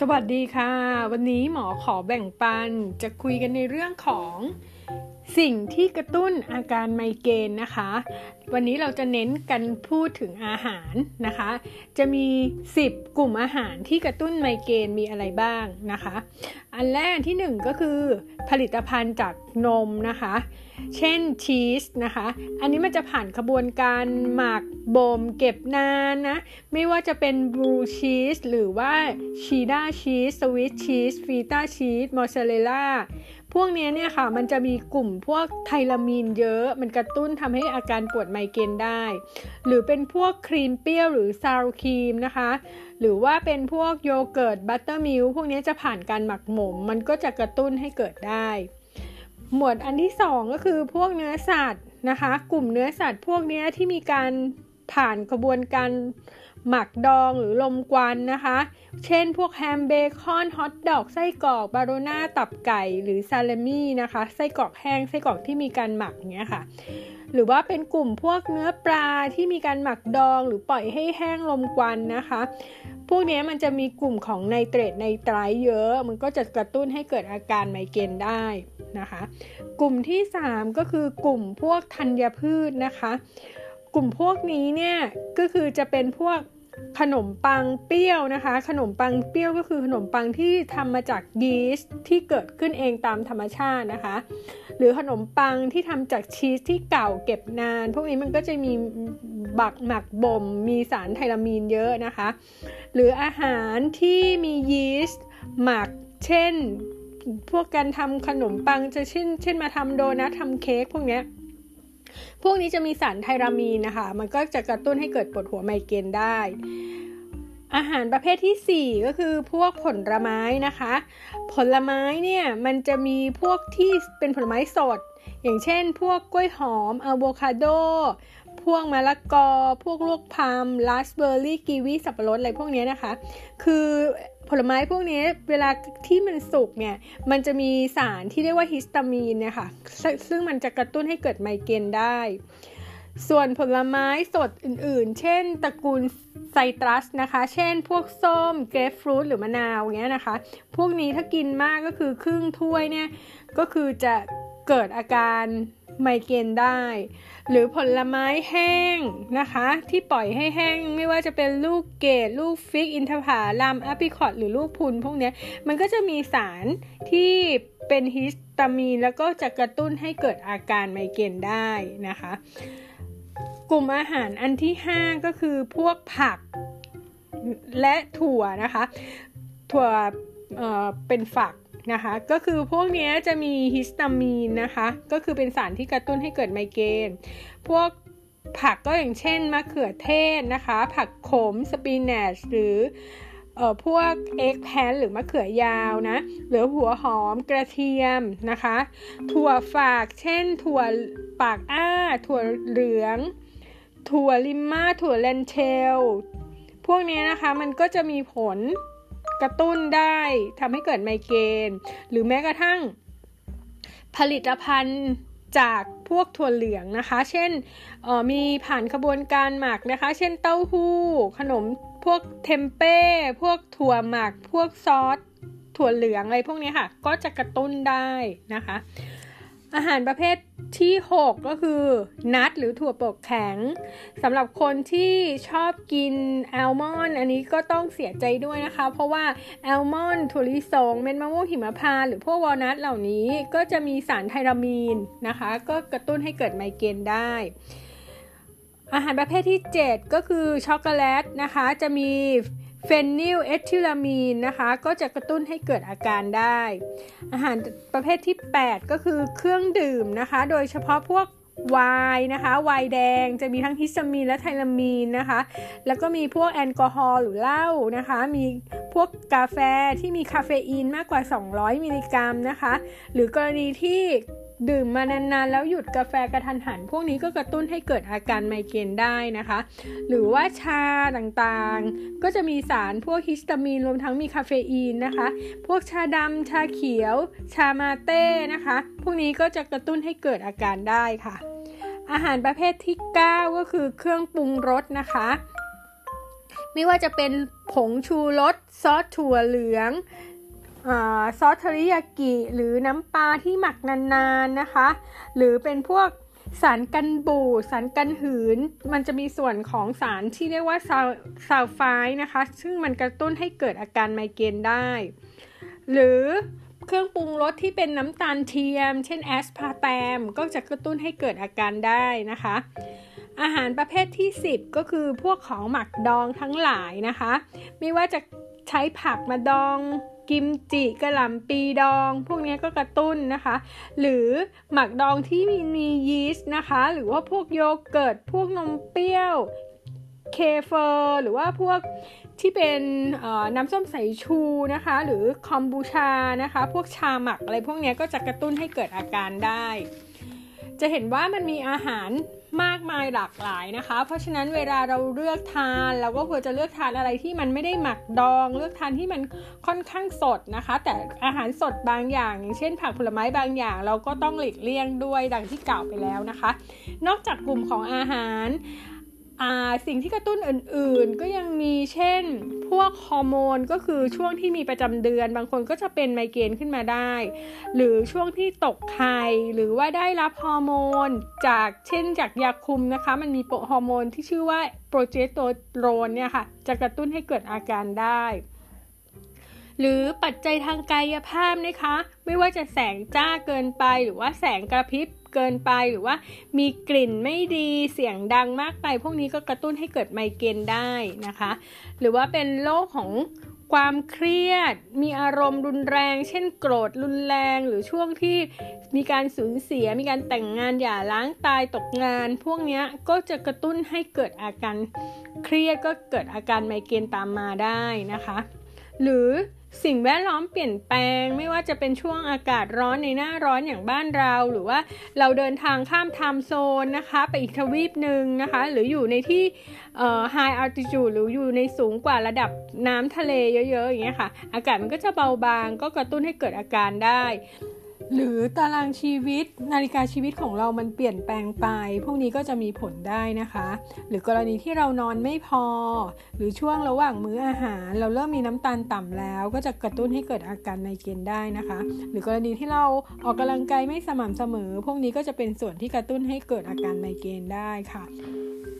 สวัสดีค่ะ วันนี้หมอขอแบ่งปันจะคุยกันในเรื่องของ สิ่งที่กระตุ้นอาการไมเกรนนะคะ วันนี้เราจะเน้นกันพูดถึงอาหารนะคะ จะมี 10 กลุ่มอาหารที่กระตุ้นไมเกรนมีอะไรบ้างนะคะ อันแรกที่ 1 ก็คือผลิตภัณฑ์จากนมนะคะ เช่นชีสนะคะ อันนี้มันจะผ่านกระบวนการหมักบ่มเก็บนานนะ ไม่ว่าจะเป็น blue cheese หรือว่า cheddar cheese Swiss cheese feta cheese mozzarella พวกนี้เนี่ยค่ะมันจะมีกลุ่มพวก tyramine เยอะ มันกระตุ้นทำให้อาการปวดไมเกรนได้ หรือเป็นพวกครีมเปรี้ยวหรือ sour cream นะคะ หรือว่าเป็นพวกโยเกิร์ต buttermilk พวกนี้จะผ่านการหมักหมม มันก็จะกระตุ้นให้เกิดได้ หมวดอันที่ 2 ก็คือพวกเนื้อสัตว์นะคะ กลุ่มเนื้อสัตว์พวกนี้ที่มีการผ่านกระบวนการ หมักดองหรือรมควันนะคะ เช่นพวกแฮมเบคอนฮอทดอกไส้กรอกโบโลน่าตับไก่หรือซาลามี่นะคะไส้กรอกแห้งไส้กรอกที่มีการหมักเนี้ยค่ะ หรือว่าเป็นกลุ่มพวกเนื้อปลาที่มีการหมักดองหรือปล่อยให้แห้งรมควันนะคะ พวกนี้มันจะมีกลุ่มของไนเตรตไนไตรต์เยอะ มันก็จะกระตุ้นให้เกิดอาการไมเกรนได้นะคะ กลุ่มที่ 3 ก็คือกลุ่มพวกธัญพืชนะคะ กลุ่มพวกนี้เนี่ยก็คือจะเป็นพวก ขนมปังเปรี้ยวนะคะ ขนมปังเปรี้ยวก็คือขนมปังที่ทำมาจากยีสต์ที่เกิดขึ้นเองตามธรรมชาตินะคะ หรือขนมปังที่ทำจากชีสที่เก่าเก็บนาน พวกนี้มันก็จะมีบักหมักบ่ม มีสารไทรามีนเยอะนะคะ หรืออาหารที่มียีสต์หมักเช่น พวกการทำขนมปังจะเช่น เช่นมาทำโดนัททำเค้กพวกนี้ พวกนี้จะมีสารไทรามีนนะคะ มันก็จะกระตุ้นให้เกิดปวดหัวไมเกรนได้ อาหารประเภทที่ 4 ก็คือพวกผลไม้นะคะ ผลไม้เนี่ยมันจะมีพวกที่เป็นผลไม้สด อย่างเช่น พวกกล้วยหอมอะโวคาโดพวกมะละกอ พวกลูกพามราสเบอร์รี่ กีวี สับปะรด อะไรพวกนี้นะคะ คือ ผลไม้พวกนี้เวลาที่มันสุกเนี่ย มันจะมีสารที่เรียกว่าฮิสตามีนเนี่ยค่ะซึ่งมันจะกระตุ้นให้เกิดไมเกรนได้ ส่วนผลไม้สดอื่นๆ เช่นตระกูลไซตรัสนะคะ เช่นพวกส้ม เกรฟฟรุตหรือมะนาวเงี้ยนะคะ พวกนี้ถ้ากินมากก็คือครึ่งถ้วยเนี่ย ก็คือจะเกิดอาการ ไมเกรนได้ หรือผลไม้แห้งนะคะ ที่ปล่อยให้แห้งไม่ว่าจะเป็นลูกเกดลูก fig อินทผลัมแอปริคอตหรือลูกพรุนพวกนี้มันก็จะมีสารที่เป็น histamine แล้วก็จะกระตุ้นให้เกิดอาการไมเกรนได้นะคะ กลุ่มอาหารอันที่ 5 ก็คือพวกผักและถั่วนะคะ ถั่วเป็นฝัก นะคะ ก็คือพวกนี้จะมี histamine นะคะ ก็คือเป็นสารที่กระตุ้นให้เกิดไมเกรนพวกผักก็อย่างเช่นมะเขือเทศนะคะ ผักขมสปินัชหรือเอ่อพวกเอ็กแพนหรือมะเขือยาวนะหรือหัวหอมกระเทียมนะคะ ถั่วฝากเช่น ถั่วปากอ้า ถั่วเหลือง ถั่วลิมมาถั่วเลนเทล พวกนี้นะคะมันก็จะมีผล กระตุ้นได้ทำให้เกิดไมเกรนหรือแม้กระทั่ง ผลิตภัณฑ์จากพวกถั่วเหลืองนะคะ เช่นมีผ่านกระบวนการหมักนะคะ เช่นเต้าหู้ ขนมพวกเทมเป้ พวกถั่วหมัก พวกซอสถั่วเหลืองอะไรพวกนี้ค่ะ ก็จะกระตุ้นได้นะคะ อาหารประเภทที่ 6 ก็คือ nut หรือถั่วเปลือกแข็งสำหรับคนที่ชอบกินแอลมอนด์อันนี้ก็ต้องเสียใจด้วยนะคะ เพราะว่าแอลมอนด์ถั่วลิสงเม็ดมะม่วงหิมพานต์หรือพวกวอลนัทเหล่านี้ก็จะมีสาร tyramine นะคะ ก็กระตุ้นให้เกิดไมเกรนได้ อาหารประเภทที่ 7 ก็คือช็อกโกแลตนะคะจะมี phenylethylamine นะคะก็จะกระตุ้นให้เกิดอาการได้ อาหารประเภทที่ 8 ก็คือเครื่องดื่มนะคะ โดยเฉพาะพวกไวน์นะคะไวน์แดงจะมีทั้ง histamine และ tyramine นะคะ แล้วก็มีพวกแอลกอฮอล์หรือเหล้านะคะ มีพวกกาแฟที่มีคาเฟอีนมากกว่า 200 มิลลิกรัมนะคะ หรือกรณีที่ ดื่มมานานๆ แล้วหยุดกาแฟกระทันหัน พวกนี้ก็กระตุ้นให้เกิดอาการไมเกรนได้นะคะ หรือว่าชาต่างๆ ก็จะมีสารพวกฮิสตามีนรวมทั้งมีคาเฟอีนนะคะ พวกชาดำชาเขียว ชามาเต้นะคะ พวกนี้ก็จะกระตุ้นให้เกิดอาการได้ค่ะ อาหารประเภทที่ 9 ก็คือเครื่องปรุงรสนะคะ ไม่ว่าจะเป็นผงชูรสซอสถั่วเหลือง ซอสเทริยากิหรือน้ำปลาที่หมักนานๆนะคะ หรือเป็นพวกสารกันบูดสารกันหืน มันจะมีส่วนของสารที่เรียกว่าซัลไฟต์นะคะ ซึ่งมันกระตุ้นให้เกิดอาการไมเกรนได้ หรือเครื่องปรุงรสที่เป็นน้ำตาลเทียม เช่นแอสพาร์แตมก็จะกระตุ้นให้เกิดอาการได้นะคะ อาหารประเภทที่ 10 ก็คือพวกของหมักดองทั้งหลายนะคะ ไม่ว่าจะใช้ผักมาดอง กิมจิกระหล่ำปีดอง พวกนี้ก็กระตุ้นนะคะ หรือหมักดองที่มีมียีสต์นะคะ หรือว่าพวกโยเกิร์ตพวกนมเปรี้ยวเคเฟอร์หรือว่าพวกที่เป็นน้ำส้มสายชูนะคะ หรือคอมบูชานะคะ พวกชาหมักอะไรพวกนี้ก็จะกระตุ้นให้เกิดอาการได้ จะเห็นว่ามันมีอาหาร มากมายหลากหลายนะคะ เพราะฉะนั้นเวลาเราเลือกทานเราก็ควรจะเลือกทานอะไรที่มันไม่ได้หมักดอง เลือกทานที่มันค่อนข้างสดนะคะ แต่อาหารสดบางอย่าง อย่างเช่น ผักผลไม้บางอย่าง เราก็ต้องหลีกเลี่ยงด้วยดังที่กล่าวไปแล้วนะคะ นอกจากกลุ่มของอาหาร สิ่งที่กระตุ้นอื่นๆ ก็ยังมีเช่น พวกฮอร์โมนก็คือช่วงที่มีประจำเดือน บางคนก็จะเป็นไมเกรนขึ้นมาได้ หรือช่วงที่ตกไข่หรือว่าได้รับฮอร์โมนจากเช่นจากยาคุมนะคะ มันมีโปรฮอร์โมนที่ชื่อว่าโปรเจสเตอโรนเนี่ยค่ะ จะกระตุ้นให้เกิดอาการได้หรือปัจจัยทางกายภาพนะคะ ไม่ว่าจะแสงจ้าเกินไปหรือว่าแสงกระพริบ เกินไปหรือว่ามีกลิ่นไม่ดีเสียงดังมากไป พวกนี้ก็กระตุ้นให้เกิดไมเกรนได้นะคะ หรือว่าเป็นโรคของความเครียด มีอารมณ์รุนแรง เช่นโกรธรุนแรงหรือช่วงที่มีการสูญเสีย มีการแต่งงานหย่าร้างตายตกงาน พวกนี้ก็จะกระตุ้นให้เกิดอาการเครียดก็เกิดอาการไมเกรนตามมาได้นะคะ หรือสิ่งแวดล้อมเปลี่ยนแปลง ไม่ว่าจะเป็นช่วงอากาศร้อนในหน้าร้อนอย่างบ้านเรา หรือว่าเราเดินทางข้ามไทม์โซนนะคะ ไปอีกทวีปหนึ่งนะคะ หรืออยู่ในที่ high altitude หรืออยู่ในสูงกว่าระดับน้ำทะเลเยอะๆอย่างเงี้ยค่ะ อากาศมันก็จะเบาบางก็กระตุ้นให้เกิดอาการได้ หรือตารางชีวิตนาฬิกาชีวิตของเรามันเปลี่ยนแปลงไป พวกนี้ก็จะมีผลได้นะคะ หรือกรณีที่เรานอนไม่พอ หรือช่วงระหว่างมื้ออาหาร เราเริ่มมีน้ำตาลต่ำแล้ว ก็จะกระตุ้นให้เกิดอาการไมเกรนได้นะคะ หรือกรณีที่เราออกกำลังกายไม่สม่ำเสมอ พวกนี้ก็จะเป็นส่วนที่กระตุ้นให้เกิดอาการไมเกรนได้ค่ะ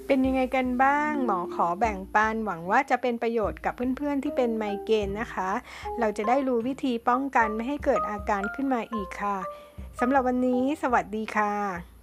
เป็นยังไงกันบ้าง หมอขอแบ่งปันหวังว่าจะเป็นประโยชน์กับเพื่อนๆที่เป็นไมเกรนนะคะ เราจะได้รู้วิธีป้องกันไม่ให้เกิดอาการขึ้นมาอีกค่ะสำหรับวันนี้ สวัสดีค่ะ